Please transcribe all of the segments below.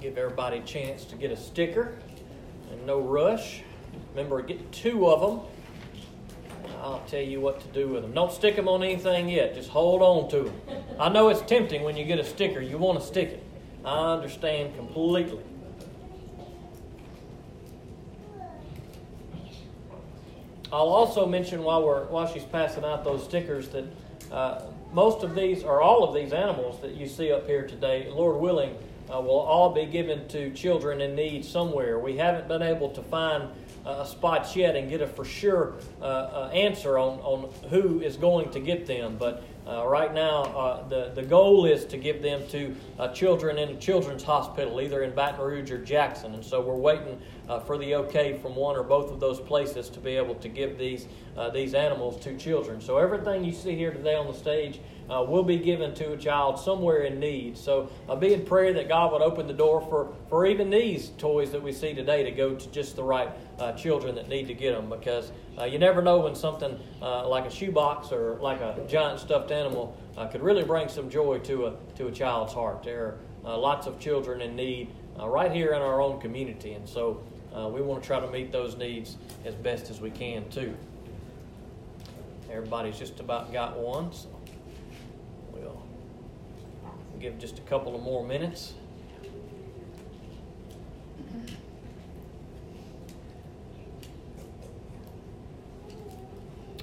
Give everybody a chance to get a sticker and no rush. Remember, get two of them. I'll tell you what to do with them. Don't stick them on anything yet. Just hold on to them. I know it's tempting when you get a sticker. You want to stick it. I understand completely. I'll also mention while we're while she's passing out those stickers that uh, most of these or all of these animals that you see up here today, Lord willing, uh, will all be given to children in need somewhere. We haven't been able to find uh, a spot yet and get a for sure uh, uh, answer on, on who is going to get them, but uh, right now, uh, the, the goal is to give them to children in a children's hospital, either in Baton Rouge or Jackson. And so we're waiting uh, for the okay from one or both of those places to be able to give these, uh, these animals to children. So everything you see here today on the stage uh, will be given to a child somewhere in need. So uh, be in prayer that God would open the door for, for even these toys that we see today to go to just the right uh, children that need to get them because uh, you never know when something uh, like a shoebox or like a giant stuffed animal uh, could really bring some joy to a, to a child's heart. There are lots of children in need right here in our own community, and so Uh, we want to try to meet those needs as best as we can, too. Everybody's just about got one. So we'll give just a couple of more minutes.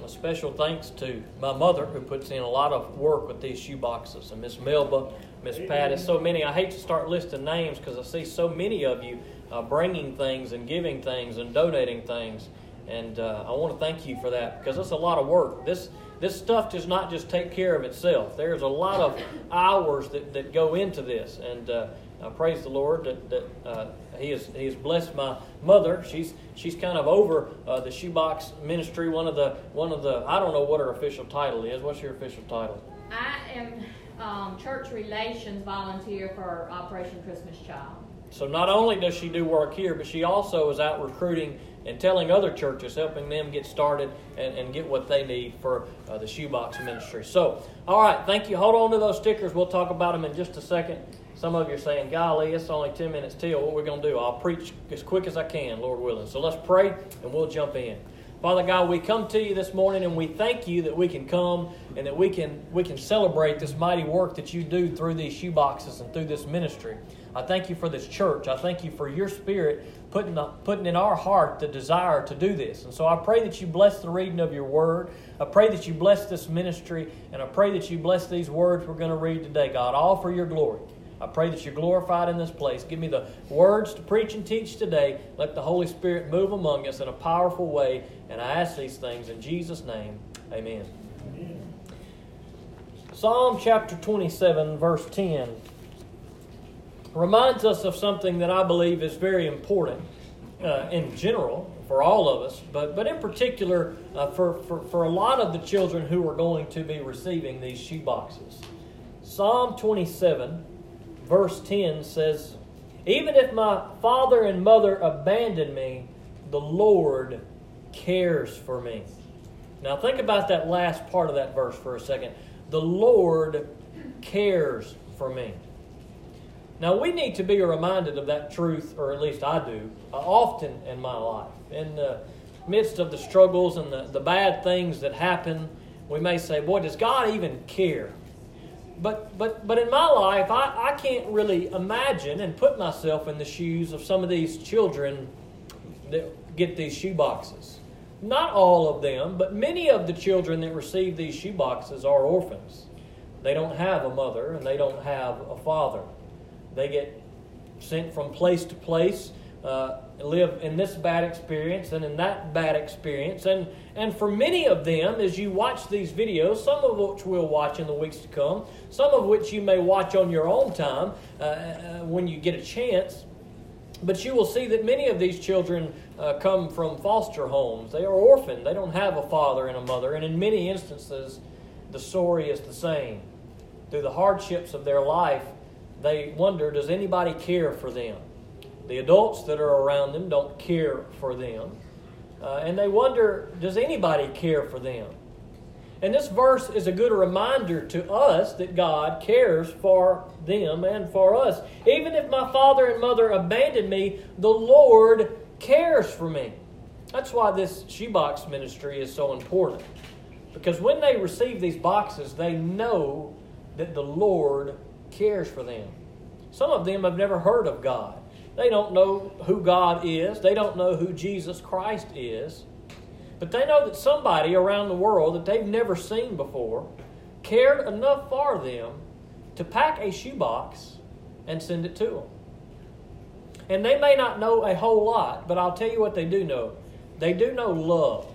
A special thanks to my mother who puts in a lot of work with these shoe boxes, and Miss Melba, Miss Patty, so many. I hate to start listing names because I see so many of you uh, bringing things and giving things and donating things, and uh, I want to thank you for that because it's a lot of work. This this stuff does not just take care of itself. There's a lot of hours that, that go into this. And uh, I praise the Lord that, that uh, he, has, he has blessed my mother. She's, she's kind of over uh, the shoebox ministry. One of the, one of the, I don't know what her official title is. What's your official title? I am um, church relations volunteer for Operation Christmas Child. So not only does she do work here, but she also is out recruiting and telling other churches, helping them get started and, and get what they need for uh, the shoebox ministry. So, all right, thank you. Hold on to those stickers. We'll talk about them in just a second. Some of you are saying, golly, it's only 10 minutes till. What we're going to do? I'll preach as quick as I can, Lord willing. So let's pray and we'll jump in. Father God, we come to you this morning and we thank you that we can come and that we can we can celebrate this mighty work that you do through these shoeboxes and through this ministry. I thank you for this church. I thank you for your spirit putting, the, putting in our heart the desire to do this. And so I pray that you bless the reading of your word. I pray that you bless this ministry. And I pray that you bless these words we're going to read today, God, all for your glory. I pray that you're glorified in this place. Give me the words to preach and teach today. Let the Holy Spirit move among us in a powerful way. And I ask these things in Jesus' name. Amen. Amen. Psalm chapter 27, verse 10 reminds us of something that I believe is very important uh, in general for all of us, but, but in particular uh, for, for, for a lot of the children who are going to be receiving these shoe boxes. Psalm 27, verse 10 says, Even if my father and mother abandon me, the Lord cares for me. Now, think about that last part of that verse for a second. The Lord cares for me. Now, we need to be reminded of that truth, or at least I do, uh, often in my life. In the midst of the struggles and the, the bad things that happen, we may say, Boy, does God even care? But, but, but in my life, I, I can't really imagine and put myself in the shoes of some of these children that get these shoe boxes. Not all of them, but many of the children that receive these shoe boxes are orphans. They don't have a mother and they don't have a father. They get sent from place to place, uh, live in this bad experience and in that bad experience. And, and for many of them, as you watch these videos, some of which we'll watch in the weeks to come, some of which you may watch on your own time uh, uh, when you get a chance, but you will see that many of these children uh, come from foster homes. They are orphaned, they don't have a father and a mother, and in many instances, the story is the same. Through the hardships of their life, they wonder does anybody care for them? The adults that are around them don't care for them. Uh, and they wonder does anybody care for them? And this verse is a good reminder to us that God cares for them and for us. Even if my father and mother abandon me, the Lord cares for me. That's why this shoebox ministry is so important. Because when they receive these boxes, they know that the Lord cares for them. Some of them have never heard of God. They don't know who God is, they don't know who Jesus Christ is. But they know that somebody around the world that they've never seen before cared enough for them to pack a shoebox and send it to them. And they may not know a whole lot, but I'll tell you what they do know. They do know love.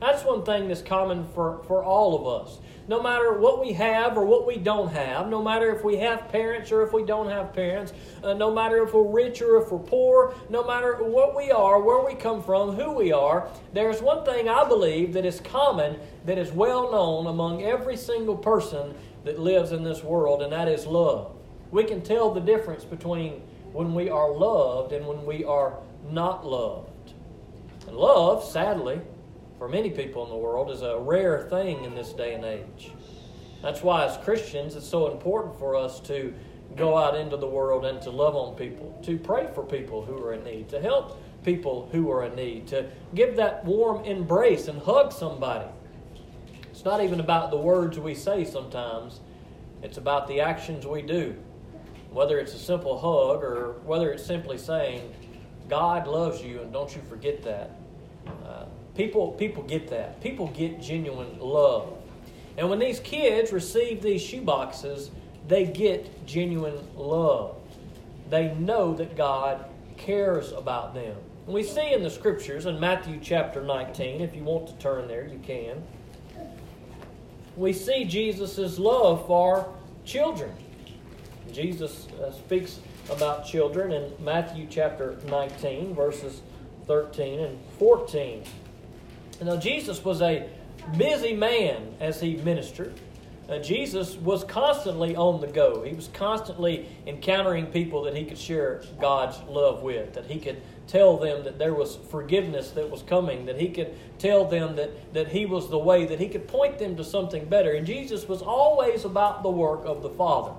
That's one thing that's common for, for all of us no matter what we have or what we don't have, no matter if we have parents or if we don't have parents, uh, no matter if we're rich or if we're poor, no matter what we are, where we come from, who we are, there's one thing I believe that is common, that is well known among every single person that lives in this world, and that is love. We can tell the difference between when we are loved and when we are not loved. And love, sadly, for many people in the world is a rare thing in this day and age. That's why, as Christians, it's so important for us to go out into the world and to love on people, to pray for people who are in need, to help people who are in need, to give that warm embrace and hug somebody. It's not even about the words we say sometimes, it's about the actions we do. Whether it's a simple hug or whether it's simply saying, God loves you and don't you forget that. Uh, People, people get that. People get genuine love. And when these kids receive these shoeboxes, they get genuine love. They know that God cares about them. And we see in the scriptures in Matthew chapter 19, if you want to turn there, you can. We see Jesus' love for children. Jesus uh, speaks about children in Matthew chapter 19, verses 13 and 14. Now, Jesus was a busy man as he ministered. Uh, Jesus was constantly on the go. He was constantly encountering people that he could share God's love with, that he could tell them that there was forgiveness that was coming, that he could tell them that, that he was the way, that he could point them to something better. And Jesus was always about the work of the Father.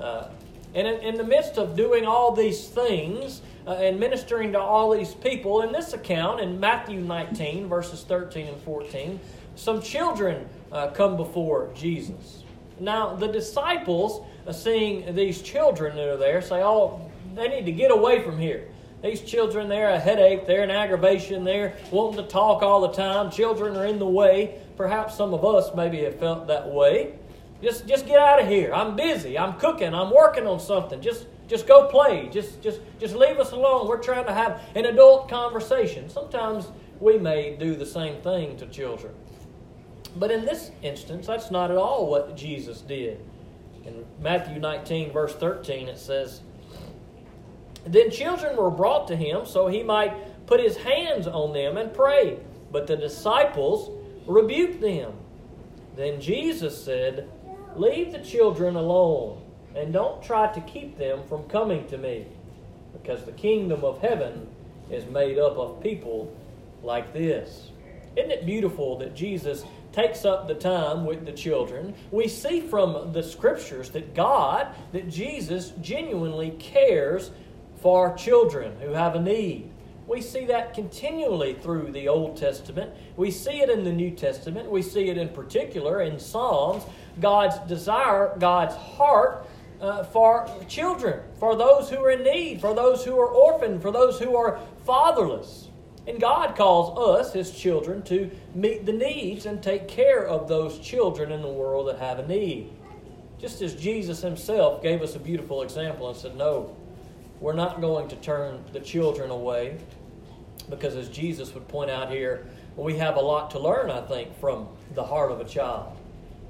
Uh, and in, in, the midst of doing all these things, uh, and ministering to all these people. In this account, in Matthew 19, verses 13 and 14, some children uh, come before Jesus. Now, the disciples, uh, seeing these children that are there, say, Oh, they need to get away from here. These children, they're a headache, they're an aggravation, they're wanting to talk all the time. Children are in the way. Perhaps some of us maybe have felt that way. Just, just get out of here. I'm busy. I'm cooking. I'm working on something. Just, just go play. Just, just, just leave us alone. We're trying to have an adult conversation. Sometimes we may do the same thing to children. But in this instance, that's not at all what Jesus did. In Matthew 19, verse 13, it says, Then children were brought to him so he might put his hands on them and pray. But the disciples rebuked them. Then Jesus said, Leave the children alone and don't try to keep them from coming to me, because the kingdom of heaven is made up of people like this. Isn't it beautiful that Jesus takes up the time with the children? We see from the scriptures that God, that Jesus genuinely cares for children who have a need. We see that continually through the Old Testament. We see it in the New Testament. We see it in particular in Psalms. God's desire, God's heart uh, for children, for those who are in need, for those who are orphaned, for those who are fatherless. And God calls us, His children, to meet the needs and take care of those children in the world that have a need. Just as Jesus Himself gave us a beautiful example and said, No, we're not going to turn the children away. Because as Jesus would point out here, we have a lot to learn, I think, from the heart of a child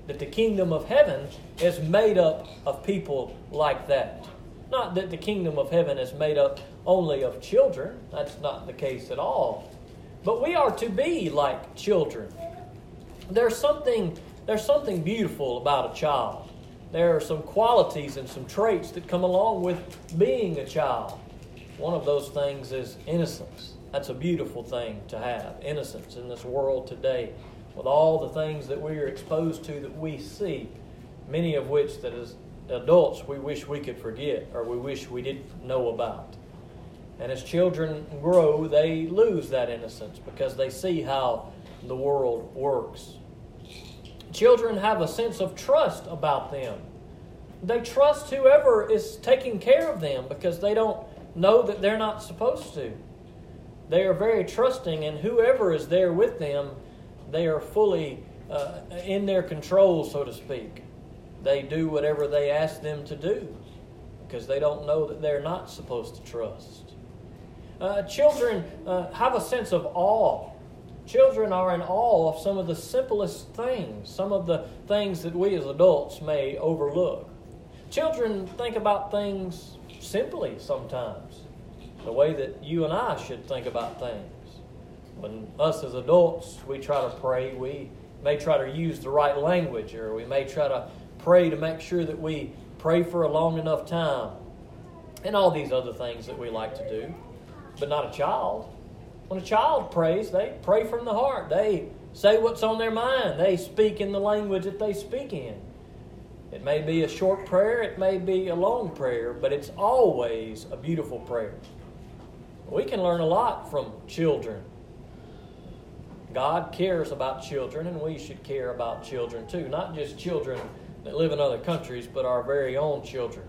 that the kingdom of heaven is made up of people like that. Not that the kingdom of heaven is made up only of children, that's not the case at all. But we are to be like children. There's something, there's something beautiful about a child. There are some qualities and some traits that come along with being a child. One of those things is innocence. That's a beautiful thing to have, innocence in this world today with all the things that we are exposed to that we see, many of which that as adults we wish we could forget or we wish we didn't know about. And as children grow, they lose that innocence because they see how the world works. Children have a sense of trust about them. They trust whoever is taking care of them because they don't know that they're not supposed to. They are very trusting, and whoever is there with them, they are fully uh, in their control, so to speak. They do whatever they ask them to do because they don't know that they're not supposed to trust. Uh, children uh, have a sense of awe. Children are in awe of some of the simplest things, some of the things that we as adults may overlook. Children think about things simply sometimes, the way that you and I should think about things. When us as adults, we try to pray, we may try to use the right language, or we may try to pray to make sure that we pray for a long enough time, and all these other things that we like to do. But not a child. When a child prays, they pray from the heart. They say what's on their mind. They speak in the language that they speak in. It may be a short prayer, it may be a long prayer, but it's always a beautiful prayer. We can learn a lot from children. God cares about children, and we should care about children too. Not just children that live in other countries, but our very own children.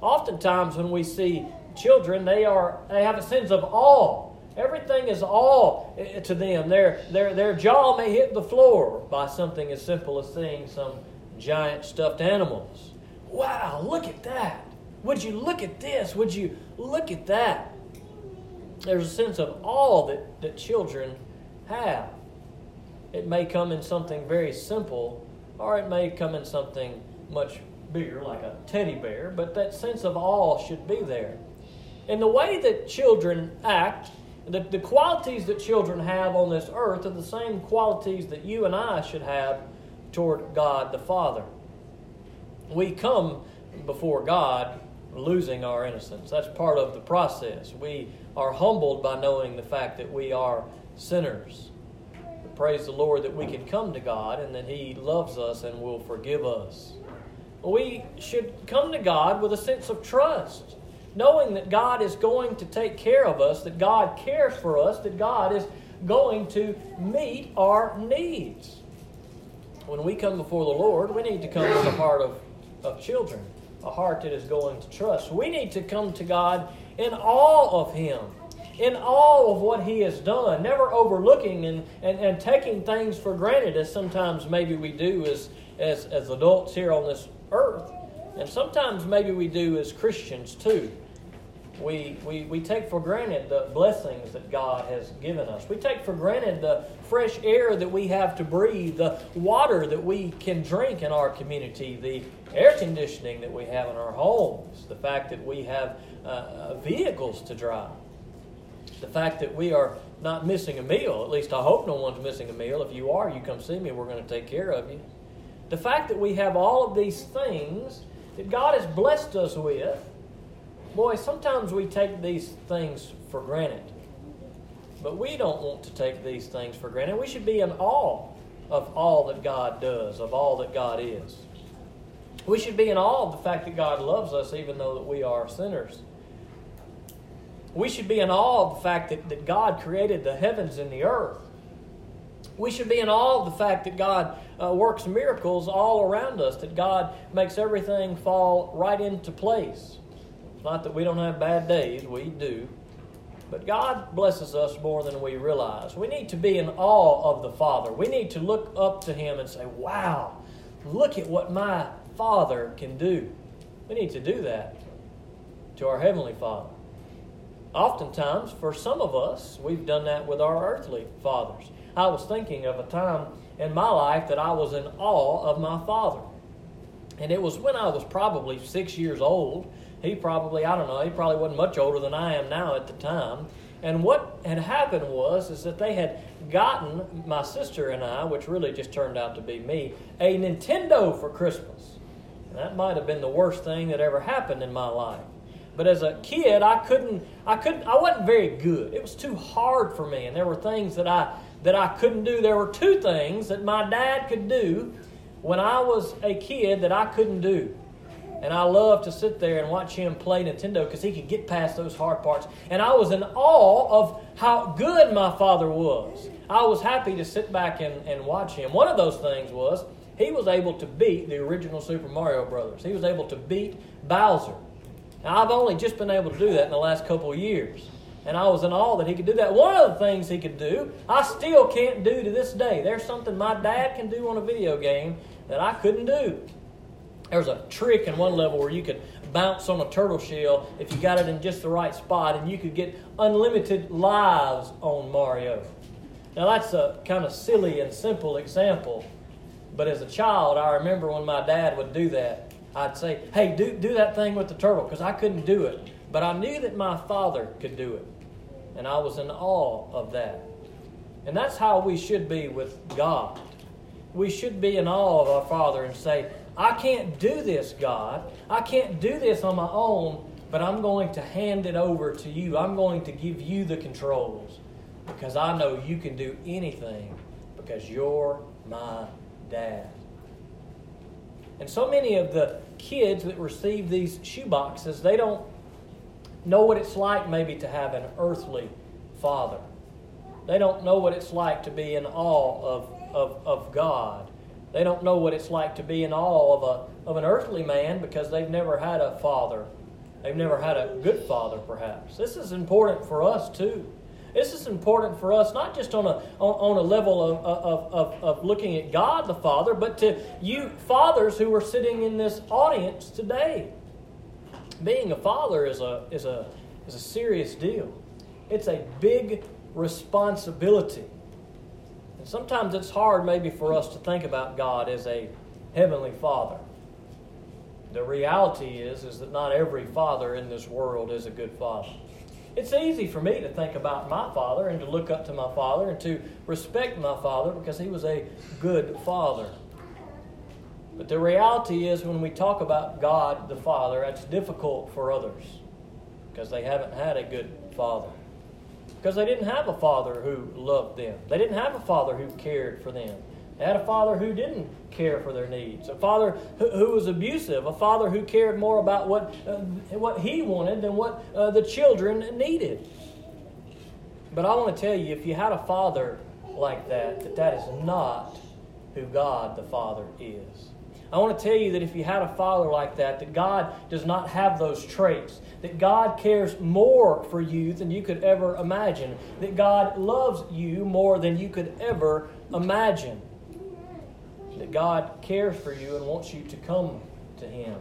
Oftentimes, when we see children, they are they have a sense of awe. Everything is awe eh, eh, to them. Their their their jaw may hit the floor by something as simple as seeing some giant stuffed animals. Wow, look at that! Would you look at this? Would you look at that? There's a sense of awe that, that children have. It may come in something very simple, or it may come in something much bigger, like a teddy bear, but that sense of awe should be there. And the way that children act, the, the qualities that children have on this earth are the same qualities that you and I should have toward God the Father. We come before God losing our innocence. That's part of the process. We are humbled by knowing the fact that we are sinners. We praise the Lord that we can come to God and that He loves us and will forgive us. We should come to God with a sense of trust knowing that God is going to take care of us, that God cares for us, that God is going to meet our needs. When we come before the Lord, we need to come with a heart of, of children, a heart that is going to trust. We need to come to God in awe of Him, in awe of what He has done, never overlooking and, and, and taking things for granted, as sometimes maybe we do as, as, as adults here on this earth. And sometimes maybe we do as Christians too we, we, we take for granted the blessings that God has given us. We take for granted the fresh air that we have to breathe, the water that we can drink in our community, the air conditioning that we have in our homes, the fact that we have uh vehicles to drive, the fact that we are not missing a meal. At least I hope no one's missing a meal. If you are, you come see me. We're going to take care of you. The fact that we have all of these things that God has blessed us with Boy, sometimes we take these things for granted. But we don't want to take these things for granted. We should be in awe of all that God does, of all that God is. We should be in awe of the fact that God loves us even though that we are sinners. We should be in awe of the fact that, that God created the heavens and the earth. We should be in awe of the fact that God uh, works miracles all around us, that God makes everything fall right into place. It's Not that we don't have bad days, we do. But God blesses us more than we realize. We need to be in awe of the Father. We need to look up to Him and say, Wow, look at what my Father can do. We need to do that to our Heavenly Father. Oftentimes, for some of us, we've done that with our earthly fathers. I was thinking of a time in my life that I was in awe of my father. And it was when I was probably six years old he probably, I don't know, he probably wasn't much older than I am now at the time. And what had happened was is that they had gotten my sister and I, which really just turned out to be me, a Nintendo for Christmas. And that might have been the worst thing that ever happened in my life. But as a kid, I couldn't, I couldn't, I wasn't very good. It was too hard for me, and there were things that I that I couldn't do. There were two things that my dad could do when I was a kid that I couldn't do. And I loved to sit there and watch him play Nintendo because he could get past those hard parts. And I was in awe of how good my father was. I was happy to sit back and, and watch him. One of those things was he was able to beat the original Super Mario Brothers. He was able to beat Bowser. Now, I've only just been able to do that in the last couple of years. And I was in awe that he could do that. One of the things he could do, I still can't do to this day. There's something my dad can do on a video game that I couldn't do. There was a trick in one level where you could bounce on a turtle shell if you got it in just the right spot, and you could get unlimited lives on Mario. Now, that's a kind of silly and simple example, but as a child, I remember when my dad would do that. I'd say, Hey, do, do that thing with the turtle, because I couldn't do it. But I knew that my father could do it, and I was in awe of that. And that's how we should be with God. We should be in awe of our Father and say, I can't do this, God. I can't do this on my own, but I'm going to hand it over to you. I'm going to give you the controls because I know you can do anything because you're my dad. And so many of the kids that receive these shoe boxes, they don't know what it's like maybe to have an earthly father. They don't know what it's like to be in awe of, of, of God. They don't know what it's like to be in awe of, a, of an earthly man because they've never had a father. They've never had a good father, perhaps. This is important for us, too. This is important for us, not just on a, on, a level of, of, of, of looking at God the Father, but to you fathers who are sitting in this audience today. Being a father is a, is a, is a serious deal, it's a big responsibility. And sometimes it's hard, maybe, for us to think about God as a heavenly father. The reality is, is that not every father in this world is a good father. It's easy for me to think about my father and to look up to my father and to respect my father because he was a good father. But the reality is, when we talk about God the Father, that's difficult for others because they haven't had a good father. Because they didn't have a father who loved them, they didn't have a father who cared for them. They had a father who didn't care for their needs, a father who, was abusive, a father who cared more about what, uh, what he wanted than what uh, the children needed. But I want to tell you, if you had a father like that, that that is not who God the Father is. I want to tell you that if you had a father like that, that God does not have those traits, that God cares more for you than you could ever imagine, that God loves you more than you could ever imagine, God cares for you and wants you to come to Him.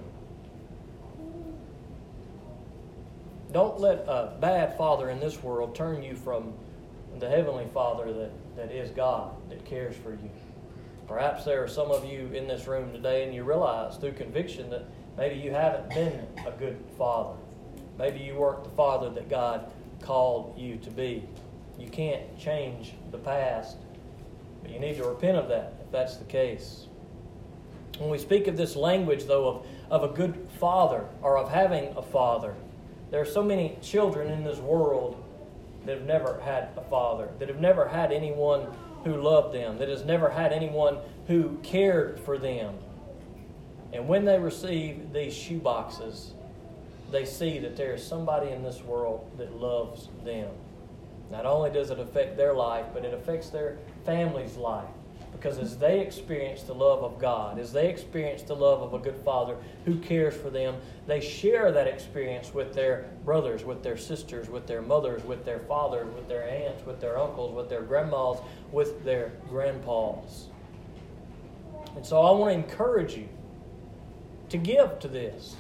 Don't let a bad father in this world turn you from the Heavenly Father that, that is God, that cares for you. Perhaps there are some of you in this room today and you realize through conviction that maybe you haven't been a good father. Maybe you weren't the father that God called you to be. You can't change the past, but you need to repent of that that's the case. When we speak of this language, though, of, of a good father or of having a father, there are so many children in this world that have never had a father, that have never had anyone who loved them, that has never had anyone who cared for them. And when they receive these shoe boxes, they see that there is somebody in this world that loves them. Not only does it affect their life, but it affects their family's life. Because as they experience the love of God, as they experience the love of a good father who cares for them, they share that experience with their brothers, with their sisters, with their mothers, with their fathers, with their aunts, with their uncles, with their grandmas, with their grandpas. And so I want to encourage you to give to this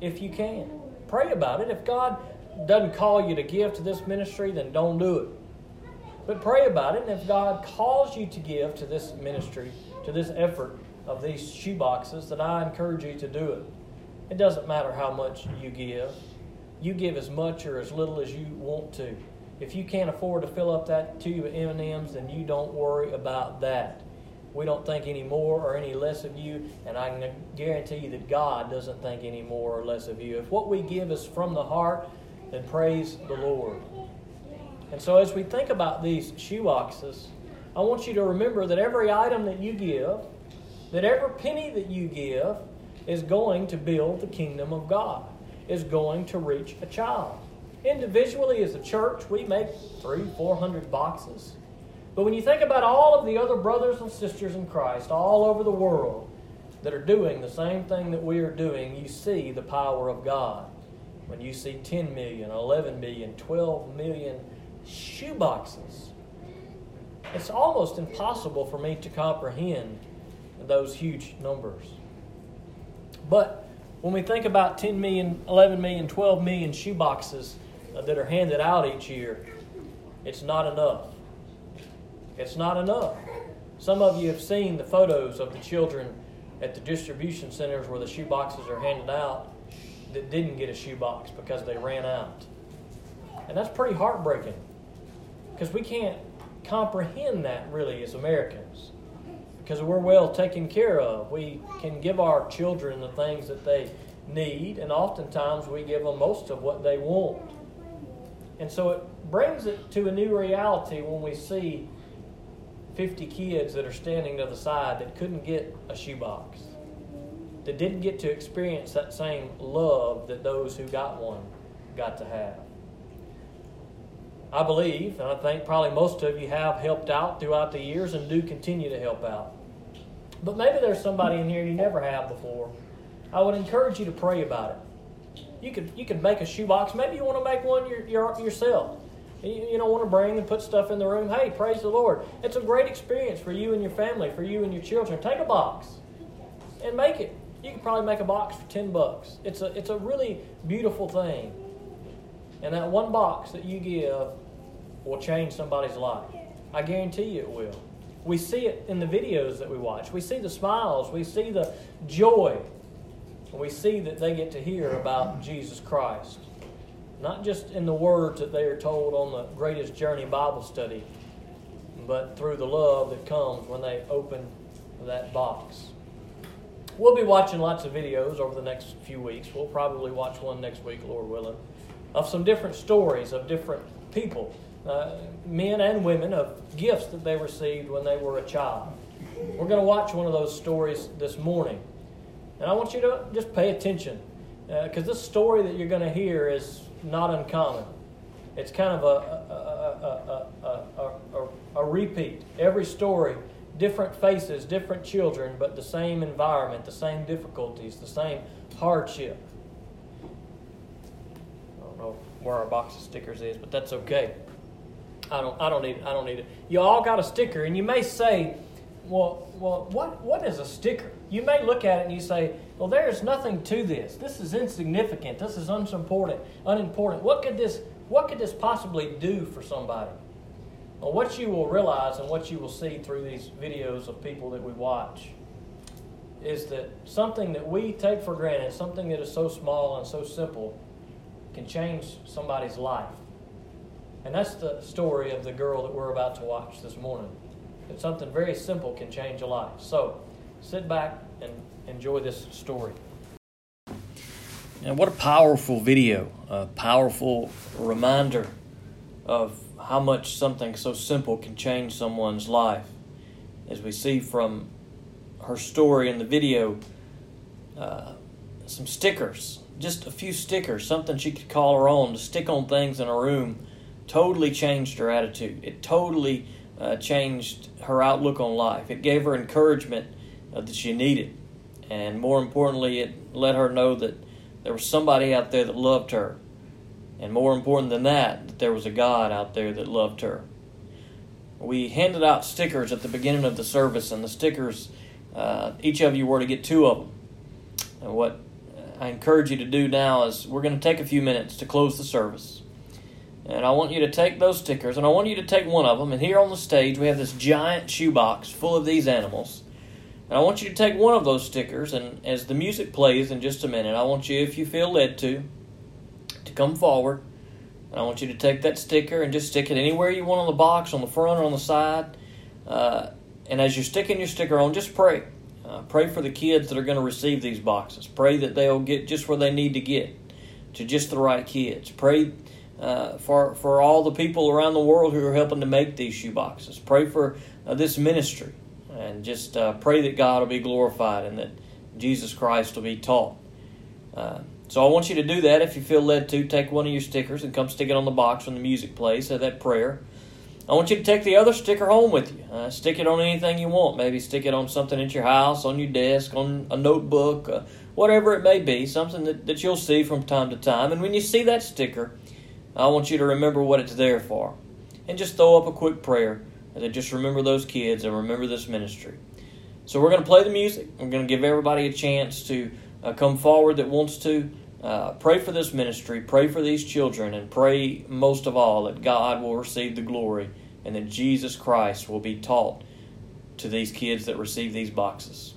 if you can. Pray about it. If God doesn't call you to give to this ministry, then don't do it. But pray about it, and if God calls you to give to this ministry, to this effort of these shoe boxes, then I encourage you to do it. It doesn't matter how much you give. You give as much or as little as you want to. If you can't afford to fill up that tube of M&Ms, then you don't worry about that. We don't think any more or any less of you, and I can guarantee you that God doesn't think any more or less of you. If what we give is from the heart, then praise the Lord. And so, as we think about these shoe boxes, I want you to remember that every item that you give, that every penny that you give, is going to build the kingdom of God, is going to reach a child. Individually, as a church, we make three, four hundred boxes. But when you think about all of the other brothers and sisters in Christ all over the world that are doing the same thing that we are doing, you see the power of God. When you see 10 million, 11 million, 12 million shoe boxes, it's almost impossible for me to comprehend those huge numbers. But when we think about 10 million, 11 million, 12 million shoe boxes uh, that are handed out each year, it's not enough. It's not enough. Some of you have seen the photos of the children at the distribution centers where the shoe boxes are handed out that didn't get a shoe box because they ran out. And that's pretty heartbreaking because we can't comprehend that really as Americans because we're well taken care of. We can give our children the things that they need, and oftentimes we give them most of what they want. And so it brings it to a new reality when we see 50 kids that are standing to the side that couldn't get a shoebox, that didn't get to experience that same love that those who got one got to have. I believe, and I think probably most of you have helped out throughout the years and do continue to help out. But maybe there's somebody in here you never have before. I would encourage you to pray about it. You could you could make a shoebox. Maybe you want to make one your, your, yourself. You, you don't want to bring and put stuff in the room. Hey, praise the Lord. It's a great experience for you and your family, for you and your children. Take a box and make it. You can probably make a box for 10 bucks. It's a, it's a really beautiful thing. And that one box that you give will change somebody's life. I guarantee you it will. We see it in the videos that we watch. We see the smiles. We see the joy. We see that they get to hear about Jesus Christ not just in the words that they are told on the Greatest Journey Bible study, but through the love that comes when they open that box. We'll be watching lots of videos over the next few weeks. We'll probably watch one next week, Lord willing, of some different stories of different people, uh, men and women, of gifts that they received when they were a child. We're going to watch one of those stories this morning. And I want you to just pay attention because uh, this story that you're going to hear is not uncommon. It's kind of a, a, a, a, repeat. Every story, different faces, different children, but the same environment, the same difficulties, the same hardship. Where our box of stickers is, but that's okay. I don't, I don't need. I don't need it. You all got a sticker, and you may say, well, well, what, what is a sticker? You may look at it and you say, well, there is nothing to this. This is insignificant. This is unimportant. Unimportant. What could this, what could this possibly do for somebody? Well, what you will realize and what you will see through these videos of people that we watch is that something that we take for granted, something that is so small and so simple, can change somebody's life. And that's the story of the girl that we're about to watch this morning that something very simple can change a life. So sit back and enjoy this story. And what a powerful video, a powerful reminder of how much something so simple can change someone's life. As we see from her story in the video, uh, some stickers, just a few stickers, something she could call her own to stick on things in her room, totally changed her attitude. It totally uh, changed her outlook on life. It gave her encouragement uh, that she needed. And more importantly, it let her know that there was somebody out there that loved her. And more important than that, that there was a God out there that loved her. We handed out stickers at the beginning of the service, and the stickers, uh, each of you were to get two of them. And what I encourage you to do now is we're going to take a few minutes to close the service. And I want you to take those stickers, and I want you to take one of them. And here on the stage, we have this giant shoebox full of these animals. And I want you to take one of those stickers, and as the music plays in just a minute, I want you, if you feel led to, to come forward. And I want you to take that sticker and just stick it anywhere you want on the box, on the front or on the side. Uh, and as you're sticking your sticker on, just pray. Uh, pray for the kids that are going to receive these boxes. Pray that they'll get just where they need to get, to just the right kids. Pray uh, for for all the people around the world who are helping to make these shoeboxes. Pray for uh, this ministry, and just uh, pray that God will be glorified and that Jesus Christ will be taught. Uh, so I want you to do that. If you feel led to, take one of your stickers and come stick it on the box when the music plays. Say that prayer. I want you to take the other sticker home with you. Uh, stick it on anything you want. Maybe stick it on something at your house, on your desk, on a notebook, uh, whatever it may be, something that, that you'll see from time to time. And when you see that sticker, I want you to remember what it's there for. And just throw up a quick prayer and just remember those kids and remember this ministry. So we're going to play the music. We're going to give everybody a chance to uh, come forward that wants to. Uh, pray for this ministry, pray for these children, and pray most of all that God will receive the glory and that Jesus Christ will be taught to these kids that receive these boxes.